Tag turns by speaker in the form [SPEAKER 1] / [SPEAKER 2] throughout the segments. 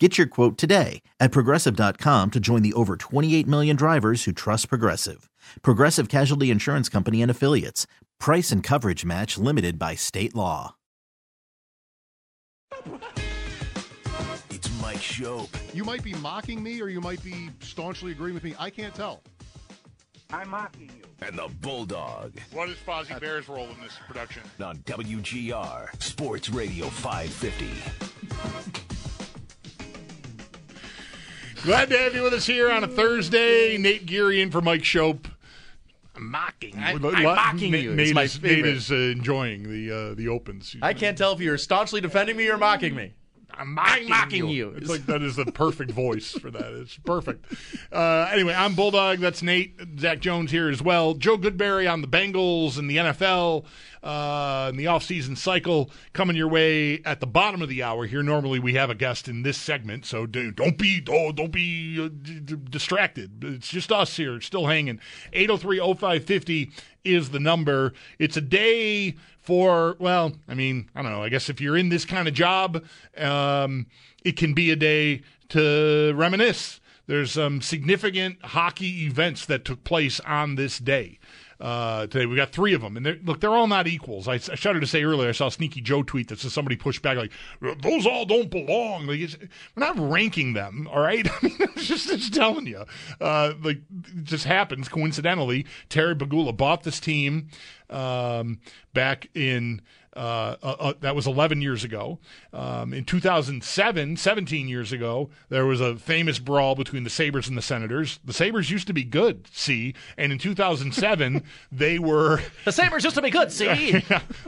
[SPEAKER 1] Get your quote today at progressive.com to join the over 28 million drivers who trust Progressive. Progressive Casualty Insurance Company and Affiliates. Price and coverage match limited by state law.
[SPEAKER 2] It's Mike Schopp.
[SPEAKER 3] You might be mocking me or you might be staunchly agreeing with me. I can't tell.
[SPEAKER 4] I'm mocking you.
[SPEAKER 2] And the Bulldog
[SPEAKER 5] What is Fozzie Bear's role in this production?
[SPEAKER 2] on WGR Sports Radio 550.
[SPEAKER 5] Glad to have you with us here on a Thursday. Nate Geary in for Mike Schopp. I'm mocking.
[SPEAKER 6] I-
[SPEAKER 5] you.
[SPEAKER 6] I'm mocking
[SPEAKER 5] Nate,
[SPEAKER 6] you.
[SPEAKER 5] Nate is, Nate is uh, enjoying the uh, the opens.
[SPEAKER 6] I can't tell if you're staunchly defending me or mocking me.
[SPEAKER 5] I'm mocking,
[SPEAKER 6] mocking you.
[SPEAKER 5] It's like that is the perfect voice for that. It's perfect. Uh, anyway, I'm Bulldog. That's Nate. Zach Jones here as well. Joe Goodberry on the Bengals and the NFL uh, and the offseason cycle coming your way at the bottom of the hour here. Normally we have a guest in this segment, so do, don't be oh, don't be uh, d- d- distracted. It's just us here, still hanging. 803-0550 is the number. It's a day for well, I mean, I don't know. I guess if you're in this kind of job, um, it can be a day to reminisce. There's some significant hockey events that took place on this day. Uh, today we got three of them, and they're, look, they're all not equals. I, I shudder to say earlier, I saw a Sneaky Joe tweet that says somebody pushed back like those all don't belong. Like we're not ranking them, all right? I mean, it's just it's telling you, uh, like it just happens coincidentally. Terry Pegula bought this team um, back in. Uh, uh, uh, that was 11 years ago. Um, in 2007, 17 years ago, there was a famous brawl between the Sabres and the Senators. The Sabres used to be good, see, and in 2007, they were.
[SPEAKER 6] The Sabres used to be good, see?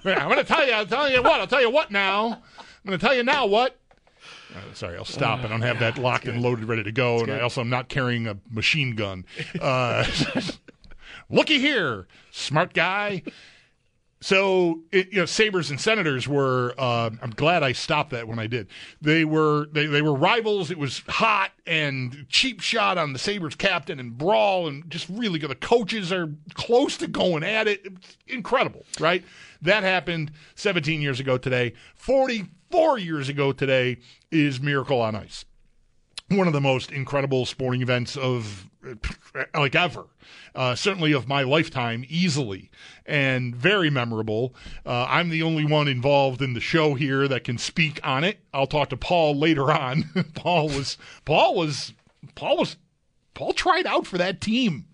[SPEAKER 5] I'm going to tell you, I'll tell you what, I'll tell you what now. I'm going to tell you now what. Uh, sorry, I'll stop. I don't have that locked and loaded, ready to go, and I also am not carrying a machine gun. Uh, looky here, smart guy. So, it, you know, Sabres and Senators were. Uh, I'm glad I stopped that when I did. They were they, they were rivals. It was hot and cheap shot on the Sabres captain and brawl and just really good. The coaches are close to going at it. It's incredible, right? That happened 17 years ago today. 44 years ago today is Miracle on Ice one of the most incredible sporting events of like ever. Uh, certainly of my lifetime, easily, and very memorable. Uh, I'm the only one involved in the show here that can speak on it. I'll talk to Paul later on. Paul was Paul was Paul was Paul tried out for that team.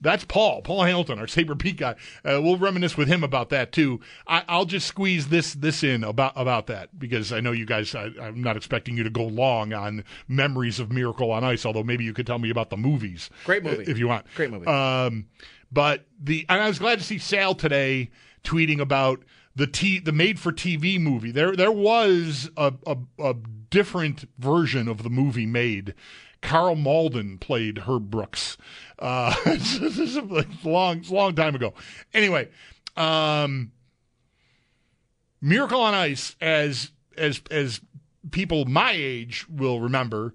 [SPEAKER 5] That's Paul, Paul Hamilton, our Saber Pete guy. Uh, we'll reminisce with him about that too. I, I'll just squeeze this this in about about that because I know you guys. I, I'm not expecting you to go long on memories of Miracle on Ice, although maybe you could tell me about the movies.
[SPEAKER 6] Great movie.
[SPEAKER 5] if you want.
[SPEAKER 6] Great movie.
[SPEAKER 5] Um, but the and I was glad to see Sal today tweeting about the t the made for TV movie. There there was a, a a different version of the movie made. Karl Malden played Herb Brooks. Uh, this is a long long time ago. Anyway, um, Miracle on Ice, as as as people my age will remember,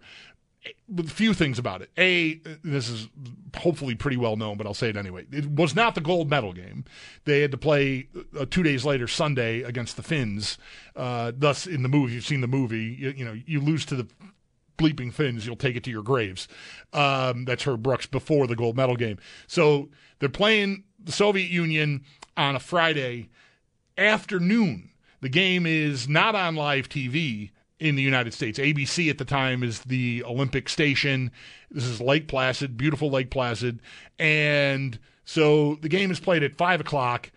[SPEAKER 5] a few things about it. A, this is hopefully pretty well known, but I'll say it anyway. It was not the gold medal game. They had to play uh, two days later, Sunday, against the Finns. Uh, thus, in the movie, you've seen the movie. You, you know, you lose to the bleeping Finns, you'll take it to your graves. Um, that's Herb Brooks before the gold medal game. So they're playing the Soviet Union on a Friday afternoon. The game is not on live TV in the United States. ABC at the time is the Olympic station. This is Lake Placid, beautiful Lake Placid. And so the game is played at 5 o'clock.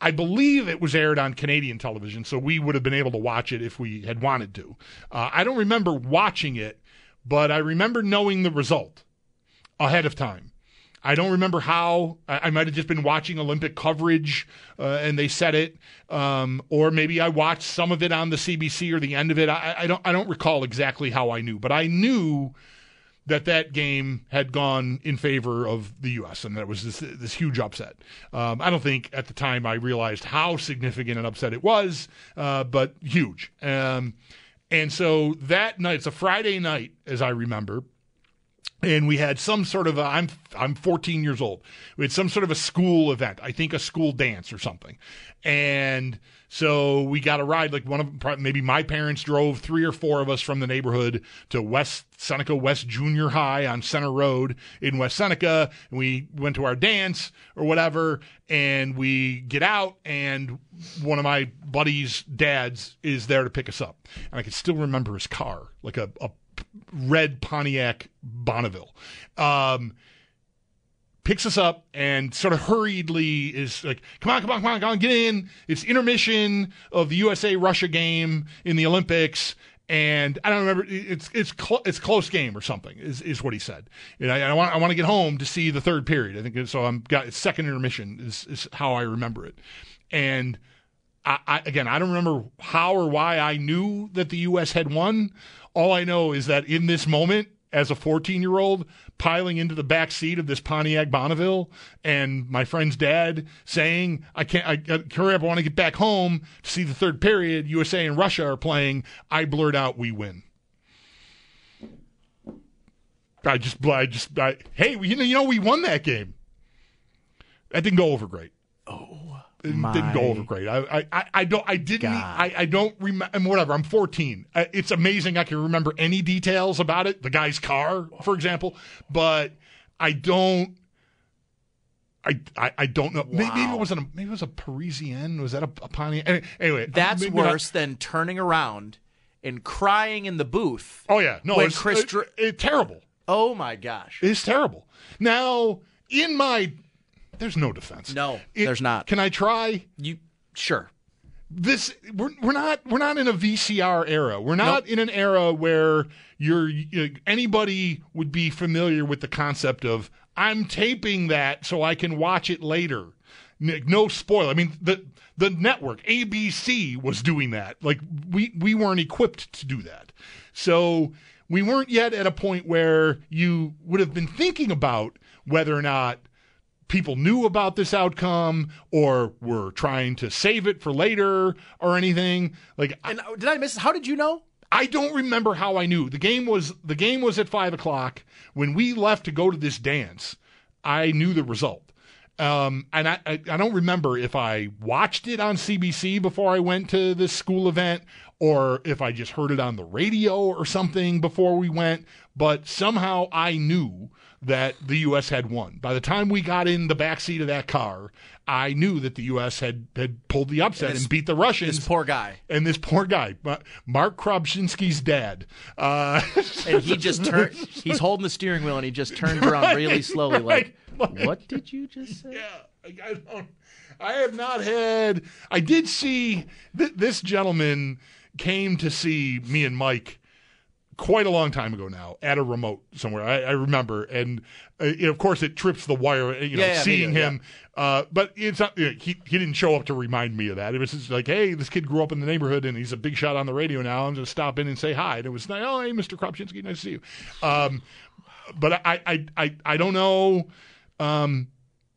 [SPEAKER 5] I believe it was aired on Canadian television, so we would have been able to watch it if we had wanted to. Uh, I don't remember watching it, but I remember knowing the result ahead of time. I don't remember how. I, might have just been watching Olympic coverage uh, and they said it, um, or maybe I watched some of it on the CBC or the end of it. I, I don't. I don't recall exactly how I knew, but I knew that that game had gone in favor of the U.S. and that was this, this huge upset. Um, I don't think at the time I realized how significant an upset it was, uh, but huge. Um, and so that night, it's a Friday night, as I remember and we had some sort of a, I'm I'm 14 years old. We had some sort of a school event. I think a school dance or something. And so we got a ride like one of maybe my parents drove three or four of us from the neighborhood to West Seneca West Junior High on Center Road in West Seneca and we went to our dance or whatever and we get out and one of my buddies dads is there to pick us up. And I can still remember his car, like a, a red Pontiac Bonneville. Um, picks us up and sort of hurriedly is like, come on, come on, come on, come on, get in. It's intermission of the USA Russia game in the Olympics. And I don't remember. It's it's cl- it's close game or something is, is what he said. And I, I want I want to get home to see the third period. I think so. I'm got second intermission is, is how I remember it. And I, I, again I don't remember how or why I knew that the U.S. had won. All I know is that in this moment, as a 14 year old, piling into the back seat of this Pontiac Bonneville, and my friend's dad saying, "I can't, I, I hurry up, I want to get back home to see the third period. USA and Russia are playing." I blurt out, "We win." I just, I just, I, hey, you know, you know, we won that game. That didn't go over great. It
[SPEAKER 6] My
[SPEAKER 5] didn't go over great. I, I, I don't, I didn't,
[SPEAKER 6] God.
[SPEAKER 5] I, I don't remember. Whatever. I'm 14. Uh, It's amazing. I can remember any details about it. The guy's car, for example, but I don't. I, I, I don't know. Maybe, maybe it wasn't. A, maybe it was a Parisienne. Was that a, a Pontiac? Anyway,
[SPEAKER 6] That's
[SPEAKER 5] maybe not-
[SPEAKER 6] worse than turning around and crying in the booth.
[SPEAKER 5] Oh yeah, no, it's
[SPEAKER 6] Chris
[SPEAKER 5] it-
[SPEAKER 6] Dr-
[SPEAKER 5] it- terrible.
[SPEAKER 6] Oh my gosh.
[SPEAKER 5] It's terrible. Now, in my, there's no defense.
[SPEAKER 6] No,
[SPEAKER 5] It-
[SPEAKER 6] there's not.
[SPEAKER 5] Can I try?
[SPEAKER 6] You sure?
[SPEAKER 5] this we're, we're not we're not in a VCR era. We're not in an era where you're you anybody would be familiar with the concept of I'm taping that so I can watch it later. No spoil. I mean the the network ABC was doing that. Like we we weren't equipped to do that. So we weren't yet at a point where you would have been thinking about whether or not people knew about this outcome or were trying to save it for later or anything. Like
[SPEAKER 6] And uh, did I miss? How did you know?
[SPEAKER 5] I don't remember how I knew the game was the game was at five o'clock when we left to go to this dance. I knew the result. Um, and I, I, I don't remember if I watched it on CBC before I went to this school event or if I just heard it on the radio or something before we went, but somehow I knew that the U.S. had won. By the time we got in the back seat of that car, I knew that the U.S. had, had pulled the upset
[SPEAKER 6] this-
[SPEAKER 5] and beat the Russians
[SPEAKER 6] This poor guy.
[SPEAKER 5] and this poor guy, Ma- Mark Kropczynski's dad. Uh,
[SPEAKER 6] And he just turned. He's holding the steering wheel and he just turns around really slowly, like,
[SPEAKER 5] right, right.
[SPEAKER 6] "What did you just say?"
[SPEAKER 5] yeah, I, I don't. I have not had. I did see th- this gentleman came to see me and Mike quite a long time ago now at a remote somewhere. I, I remember, and uh, of course it trips the wire. You know,
[SPEAKER 6] Yeah, yeah,
[SPEAKER 5] seeing
[SPEAKER 6] video,
[SPEAKER 5] him. Uh, but it's not. You know, he he didn't show up to remind me of that. It was just like, hey, this kid grew up in the neighborhood and he's a big shot on the radio now. I'm to stop in and say hi. And it was like, oh, hey, Mr. Kropczynski, nice to see you. Um, but I, I, I, I don't know. Um,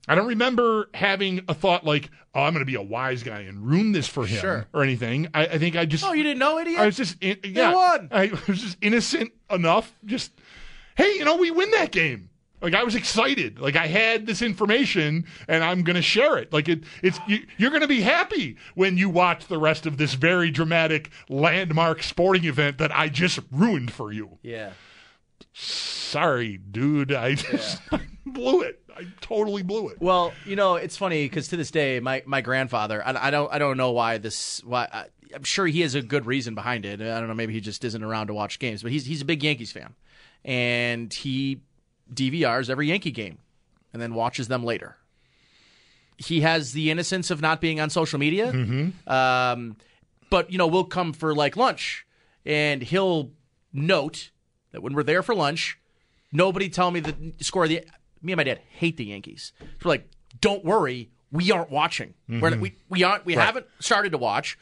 [SPEAKER 5] I don't remember having a thought like, "Oh, I'm going to be a wise guy and ruin this for him,"
[SPEAKER 6] Sure.
[SPEAKER 5] or anything. I, I think I just,
[SPEAKER 6] Oh, you didn't know, idiot.
[SPEAKER 5] I was just, in, yeah,
[SPEAKER 6] won.
[SPEAKER 5] I was just innocent enough, just hey, you know, we win that game. Like I was excited. Like I had this information and I'm going to share it. Like it, it's you, you're going to be happy when you watch the rest of this very dramatic landmark sporting event that I just ruined for you.
[SPEAKER 6] Yeah.
[SPEAKER 5] Sorry, dude. I just blew it. I totally blew it.
[SPEAKER 6] Well, you know, it's funny because to this day, my, my grandfather, I, I don't I don't know why this why I, I'm sure he has a good reason behind it. I don't know, maybe he just isn't around to watch games, but he's he's a big Yankees fan, and he DVRs every Yankee game, and then watches them later. He has the innocence of not being on social media, um, but you know, we'll come for like lunch, and he'll note that when we're there for lunch, nobody tell me the score of the. Me and my dad hate the Yankees. So we're like, don't worry, we aren't watching. We're, we we aren't. We haven't started to watch.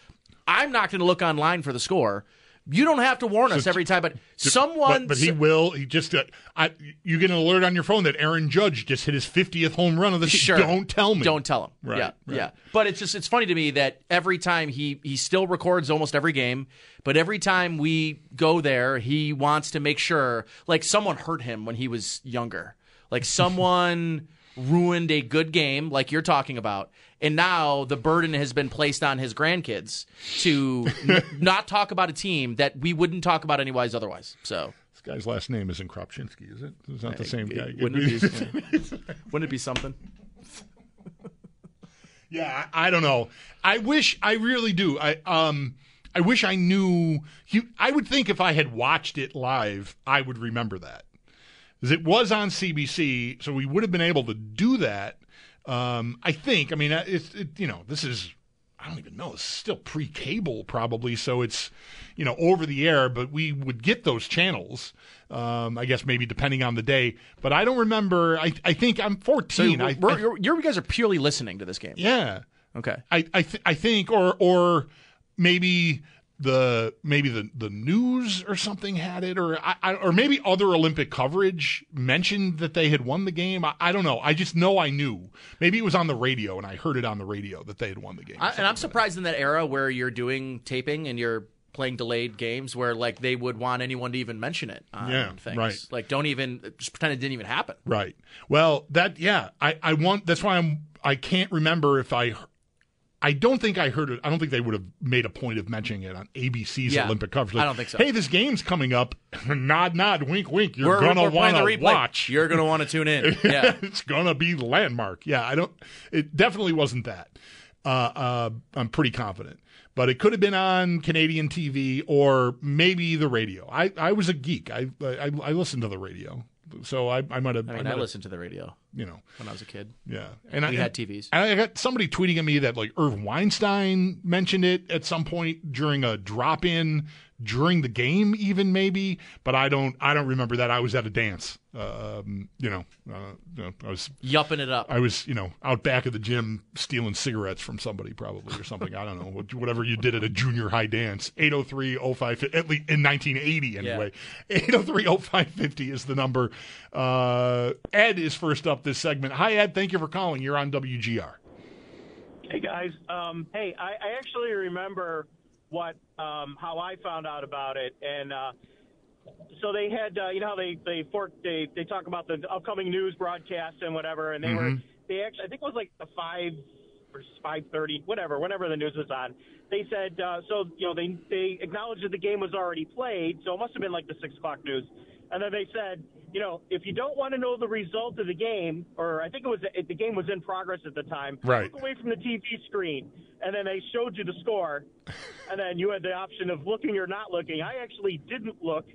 [SPEAKER 6] I'm not going to look online for the score. You don't have to warn us every time, but someone.
[SPEAKER 5] But, but he will. He just. Uh, I, you get an alert on your phone that Aaron Judge just hit his 50th home run of the
[SPEAKER 6] Sure.
[SPEAKER 5] season. Don't tell me.
[SPEAKER 6] Don't tell him.
[SPEAKER 5] Right,
[SPEAKER 6] yeah,
[SPEAKER 5] right.
[SPEAKER 6] yeah. But it's just it's funny to me that every time he he still records almost every game, but every time we go there, he wants to make sure like someone hurt him when he was younger, like someone ruined a good game, like you're talking about, and now the burden has been placed on his grandkids to n- not talk about a team that we wouldn't talk about anyways otherwise. So.
[SPEAKER 5] This guy's last name isn't Kropczynski, is it? It's not the same guy.
[SPEAKER 6] Wouldn't it be, wouldn't it be something?
[SPEAKER 5] Yeah, I, I don't know. I wish I really do. I um I wish I knew you I would think if I had watched it live, I would remember that. Cuz it was on CBC, so we would have been able to do that. Um I think. I mean, it's it, you know, this is I don't even know. It's still pre-cable probably, so it's you know over the air. But we would get those channels. Um, I guess maybe depending on the day. But I don't remember. I I think I'm 14.
[SPEAKER 6] So
[SPEAKER 5] I-
[SPEAKER 6] you're, you guys are purely listening to this game.
[SPEAKER 5] yeah.
[SPEAKER 6] Okay.
[SPEAKER 5] I I, th- I think or or maybe the maybe the the news or something had it or I, I or maybe other Olympic coverage mentioned that they had won the game. I, I don't know. I just know I knew. Maybe it was on the radio and I heard it on the radio that they had won the game.
[SPEAKER 6] And I'm surprised in that era where you're doing taping and you're playing delayed games where like they would want anyone to even mention it on
[SPEAKER 5] Yeah,
[SPEAKER 6] things.
[SPEAKER 5] right.
[SPEAKER 6] Like don't even just pretend it didn't even happen.
[SPEAKER 5] Right. Well, that yeah, I I want that's why I'm I can't remember if I I don't think I heard it. I don't think they would have made a point of mentioning it on ABC's
[SPEAKER 6] Yeah,
[SPEAKER 5] Olympic coverage.
[SPEAKER 6] I don't think so.
[SPEAKER 5] Hey, this game's coming up. nod, nod, wink, wink. You're
[SPEAKER 6] We're,
[SPEAKER 5] gonna want to watch.
[SPEAKER 6] You're gonna want to tune in. Yeah.
[SPEAKER 5] it's gonna be landmark. Yeah, I don't. It definitely wasn't that. Uh, uh, I'm pretty confident, but it could have been on Canadian TV or maybe the radio. I, I was a geek. I, I I listened to the radio, so I I might have.
[SPEAKER 6] I mean,
[SPEAKER 5] might
[SPEAKER 6] I listened to the radio
[SPEAKER 5] You know,
[SPEAKER 6] when I was a kid.
[SPEAKER 5] yeah. And
[SPEAKER 6] We
[SPEAKER 5] I
[SPEAKER 6] had TVs.
[SPEAKER 5] And I got somebody tweeting at me that like Irv Weinstein mentioned it at some point during a drop in during the game, even maybe. But I don't. I don't remember that. I was at a dance. Um, you know, uh, you know, I was
[SPEAKER 6] Yupping it up.
[SPEAKER 5] I was, you know, out back of the gym stealing cigarettes from somebody probably or something. I don't know. Whatever you did at a junior high dance. 803-0550, at least in 1980 anyway. 803-0550 is the number. Uh, Ed is first up this segment. Hi, Ed. Thank you for calling. You're on WGR.
[SPEAKER 4] Hey guys, um, hey, I, I actually remember what um, how I found out about it, and uh, so they had uh, you know how they they fork they they talk about the upcoming news broadcast and whatever, and they were they actually I think it was like the five or five thirty whatever whenever the news was on. They said uh, so you know they they acknowledged that the game was already played, so it must have been like the six o'clock news, and then they said. You know, if you don't want to know the result of the game, or I think it was the game was in progress at the time,
[SPEAKER 5] Right.
[SPEAKER 4] look away from the TV screen, and then they showed you the score, and then you had the option of looking or not looking. I actually didn't look.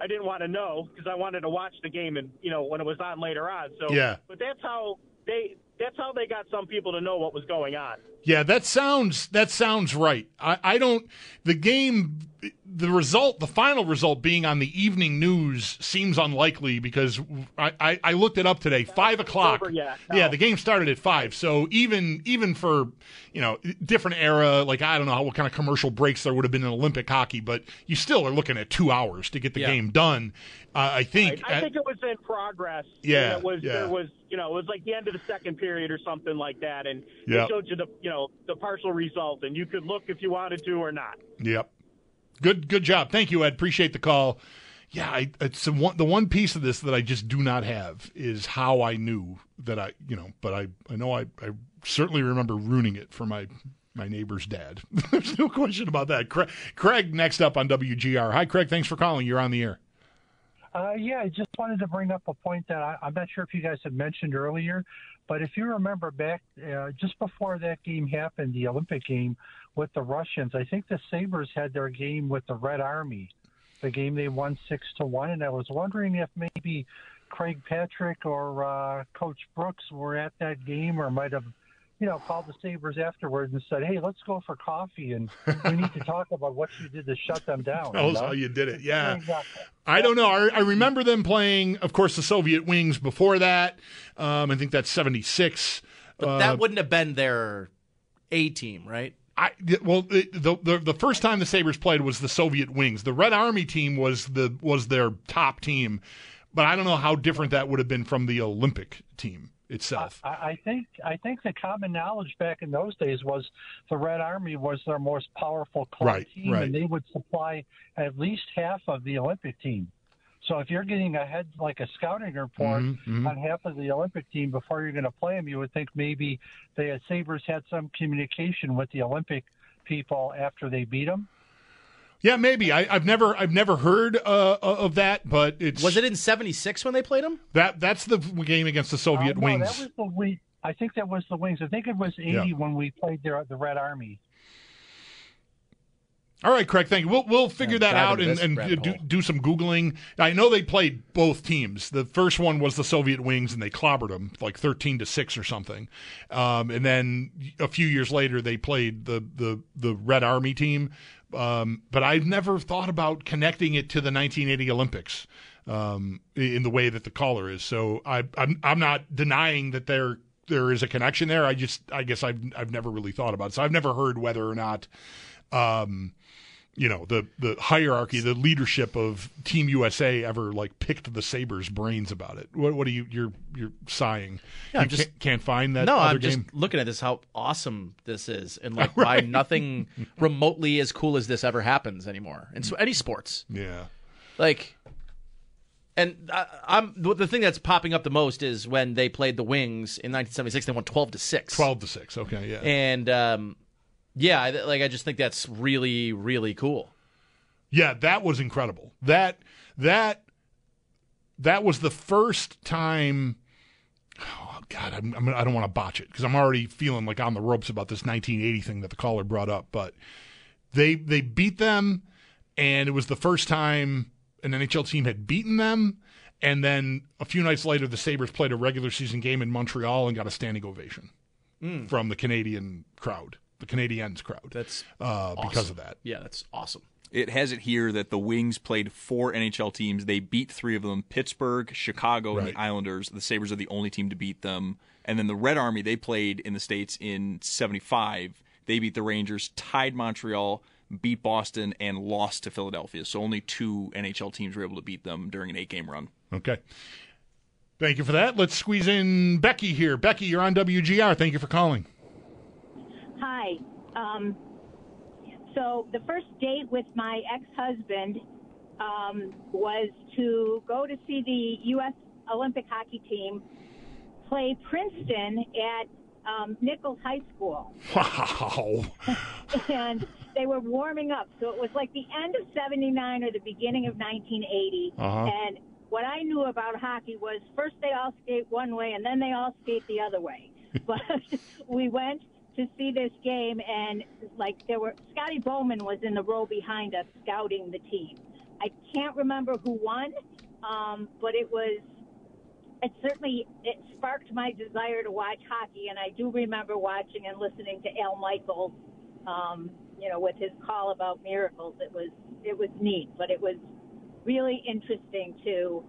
[SPEAKER 4] I didn't want to know because I wanted to watch the game, and you know when it was on later on. So,
[SPEAKER 5] Yeah.
[SPEAKER 4] But that's how they. That's how they got some people to know what was going on.
[SPEAKER 5] Yeah, that sounds that sounds right. I, I don't the game the result the final result being on the evening news seems unlikely because I, I, I looked it up today. Five o'clock.
[SPEAKER 4] over yet, no.
[SPEAKER 5] Yeah, the game started at five. So even even for you know different era, like I don't know what kind of commercial breaks there would have been in Olympic hockey, but you still are looking at two hours to get the
[SPEAKER 6] Yeah.
[SPEAKER 5] game done. Uh, I think.
[SPEAKER 4] I think it was in progress.
[SPEAKER 5] Yeah,
[SPEAKER 4] it was
[SPEAKER 5] yeah.
[SPEAKER 4] there was you know it was like the end of the second period or something like that, and
[SPEAKER 5] Yep.
[SPEAKER 4] it showed you the you know the partial result, and you could look if you wanted to or not.
[SPEAKER 5] Yep. Good good job. Thank you, Ed. Appreciate the call. yeah, I, it's the one, the one piece of this that I just do not have is how I knew that I, you know, but I, I know I, I certainly remember ruining it for my my neighbor's dad. There's no question about that. Craig, Craig, next up on WGR. Hi, Craig. Thanks for calling. You're on the air.
[SPEAKER 7] Uh, yeah, I just wanted to bring up a point that I, I'm not sure if you guys had mentioned earlier, but if you remember back uh, just before that game happened, the Olympic game with the Russians, I think the Sabres had their game with the Red Army, the game they won six to one, and I was wondering if maybe Craig Patrick or uh, Coach Brooks were at that game or might have you know, called the Sabres afterwards and said, "Hey, let's go for coffee, and we need to talk about what you did to shut them down."
[SPEAKER 5] that was how you did it. Yeah, I don't know. I, I, remember them playing, of course, the Soviet Wings before that. Um, I think that's '76.
[SPEAKER 6] But uh, that wouldn't have been their A team, right?
[SPEAKER 5] I well, the, the the first time the Sabres played was the Soviet Wings. The Red Army team was the was their top team, but I don't know how different that would have been from the Olympic team itself.
[SPEAKER 7] I, I, think I think the common knowledge back in those days was the Red Army was their most powerful club
[SPEAKER 5] right,
[SPEAKER 7] team,
[SPEAKER 5] right.
[SPEAKER 7] and they would supply at least half of the Olympic team. So if you're getting ahead like a scouting report
[SPEAKER 5] mm-hmm, mm-hmm.
[SPEAKER 7] on half of the Olympic team before you're going to play them, you would think maybe the Sabres had some communication with the Olympic people after they beat them.
[SPEAKER 5] Yeah, maybe. I, have never, I've never heard uh, of that, but it's
[SPEAKER 6] was it in '76 when they played them?
[SPEAKER 5] That that's the game against the Soviet
[SPEAKER 7] uh, no,
[SPEAKER 5] Wings.
[SPEAKER 7] That was the we. I think that was the Wings. I think it was '80 yeah. when we played their, the Red Army.
[SPEAKER 5] All right, Craig. Thank you. We'll we'll figure that out and, and do, do some googling. I know they played both teams. The first one was the Soviet Wings, and they clobbered them like thirteen to six or something. Um, and then a few years later, they played the the the Red Army team, um, but I've never thought about connecting it to the 1980 Olympics um, in the way that the caller is. So I, I'm I'm not denying that there there is a connection there. I just I guess I've I've never really thought about it. So I've never heard whether or not. Um, you know the the hierarchy, the leadership of Team USA ever like picked the Sabres' brains about it. What, what are you you're you're sighing?
[SPEAKER 6] Yeah,
[SPEAKER 5] you
[SPEAKER 6] just
[SPEAKER 5] can't, can't, find that.
[SPEAKER 6] No,
[SPEAKER 5] I'm
[SPEAKER 6] just
[SPEAKER 5] game?
[SPEAKER 6] looking at this how awesome this is, and like right. why nothing remotely as cool as this ever happens anymore And so, any sports.
[SPEAKER 5] Yeah,
[SPEAKER 6] like. And I, I'm the thing that's popping up the most is when they played the Wings in 1976. They won 12 to six.
[SPEAKER 5] 12 to six. Okay, yeah.
[SPEAKER 6] And um, yeah, like I just think that's really really cool.
[SPEAKER 5] Yeah, that was incredible. That that that was the first time. Oh God, I'm, I'm, I do not want to botch it because I'm already feeling like on the ropes about this 1980 thing that the caller brought up. But they they beat them, and it was the first time an NHL team had beaten them. And then a few nights later, the Sabres played a regular season game in Montreal and got a standing ovation
[SPEAKER 6] mm.
[SPEAKER 5] from the Canadian crowd the Canadiens crowd.
[SPEAKER 6] That's
[SPEAKER 5] uh,
[SPEAKER 6] awesome.
[SPEAKER 5] because of that.
[SPEAKER 6] Yeah, that's awesome.
[SPEAKER 8] It has it here that the Wings played four NHL teams. They beat three of them: Pittsburgh, Chicago,
[SPEAKER 5] right.
[SPEAKER 8] and the Islanders. The Sabres are the only team to beat them. And then the Red Army they played in the states in '75. They beat the Rangers, tied Montreal, beat Boston, and lost to Philadelphia. So only two NHL teams were able to beat them during an eight-game run.
[SPEAKER 5] Okay. Thank you for that. Let's squeeze in Becky here. Becky, you're on WGR. Thank you for calling.
[SPEAKER 9] Hi. Um, so the first date with my ex-husband um, was to go to see the U.S. Olympic hockey team play Princeton at um, Nichols High School.
[SPEAKER 5] Wow.
[SPEAKER 9] and they were warming up. So it was like the end of 79 or the beginning of 1980.
[SPEAKER 5] Uh-huh.
[SPEAKER 9] And what I knew about hockey was first they all skate one way and then they all skate the other way. but we went to see this game, and like there were Scotty Bowman was in the row behind us scouting the team. I can't remember who won, um, but it was it certainly it sparked my desire to watch hockey, and I do remember watching and listening to Al Michaels, um, you know, with his call about miracles. It was it was neat, but it was really interesting to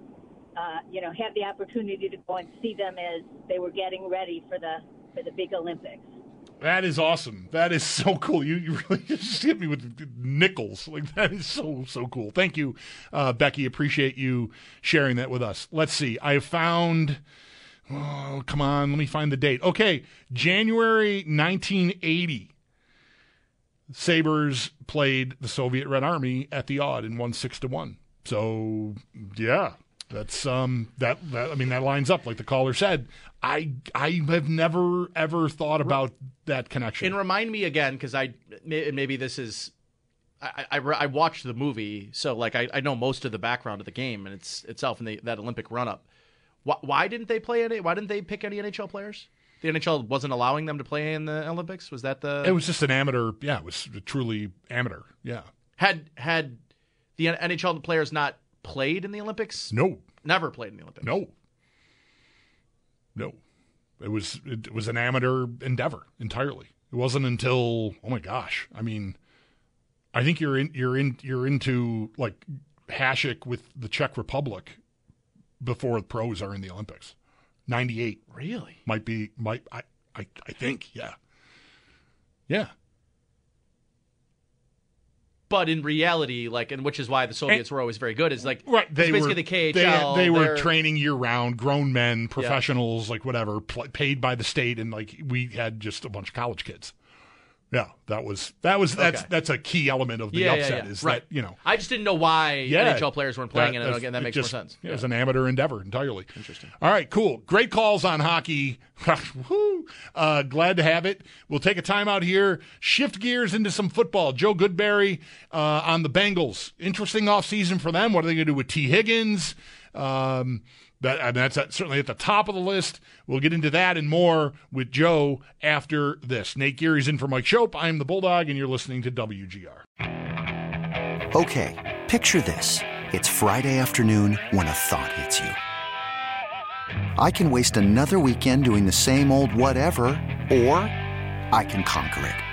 [SPEAKER 9] uh, you know have the opportunity to go and see them as they were getting ready for the for the big Olympics.
[SPEAKER 5] That is awesome. That is so cool. You you really just hit me with Nichols. Like that is so so cool. Thank you, uh, Becky. Appreciate you sharing that with us. Let's see. I found. Oh, come on. Let me find the date. Okay, January 1980. Sabres played the Soviet Red Army at the Aud and won six to one. So yeah, that's um that, that I mean that lines up like the caller said. I I have never ever thought about that connection.
[SPEAKER 6] And remind me again, because I maybe this is. I, I, I watched the movie, so like I, I know most of the background of the game and it's itself and the, that Olympic run up. Why, why didn't they play any? Why didn't they pick any NHL players? The NHL wasn't allowing them to play in the Olympics. Was that the?
[SPEAKER 5] it was just an amateur. Yeah, it was truly amateur. Yeah.
[SPEAKER 6] had had the NHL players not played in the Olympics?
[SPEAKER 5] No.
[SPEAKER 6] Never played in the Olympics.
[SPEAKER 5] No. No. It was it was an amateur endeavor entirely. It wasn't until oh my gosh. I mean, I think you're in you're in you're into like Hasek with the Czech Republic before the pros are in the Olympics. 98
[SPEAKER 6] Really?
[SPEAKER 5] might be might I I, I think, yeah. Yeah.
[SPEAKER 6] But in reality, like, and which is why the Soviets were always very good, is like
[SPEAKER 5] Right, they
[SPEAKER 6] basically
[SPEAKER 5] were
[SPEAKER 6] the KHL.
[SPEAKER 5] They, they were training year round, grown men, professionals, like whatever, pl- paid by the state, and like we had just a bunch of college kids. Yeah, that was that was that's
[SPEAKER 6] Okay.
[SPEAKER 5] that's a key element of the
[SPEAKER 6] Yeah, yeah,
[SPEAKER 5] upset
[SPEAKER 6] yeah.
[SPEAKER 5] is
[SPEAKER 6] Right.
[SPEAKER 5] that you know
[SPEAKER 6] I just didn't know why
[SPEAKER 5] yeah
[SPEAKER 6] NHL players weren't playing in it. Again, that makes
[SPEAKER 5] just,
[SPEAKER 6] more sense.
[SPEAKER 5] It was an amateur endeavor entirely. Interesting. All right, cool. Great calls on hockey. Woo. uh, glad to have it. We'll take a timeout here. Shift gears into some football. Joe Goodberry uh, on the Bengals. Interesting offseason for them. What are they going to do with Tee Higgins? Um, that, and that's at, certainly at the top of the list. We'll get into that and more with Joe after this. Nate Geary's in for Mike Schopp. I'm the Bulldog, and you're listening to WGR.
[SPEAKER 10] Okay, picture this. It's Friday afternoon when a thought hits you. I can waste another weekend doing the same old whatever, or I can conquer it.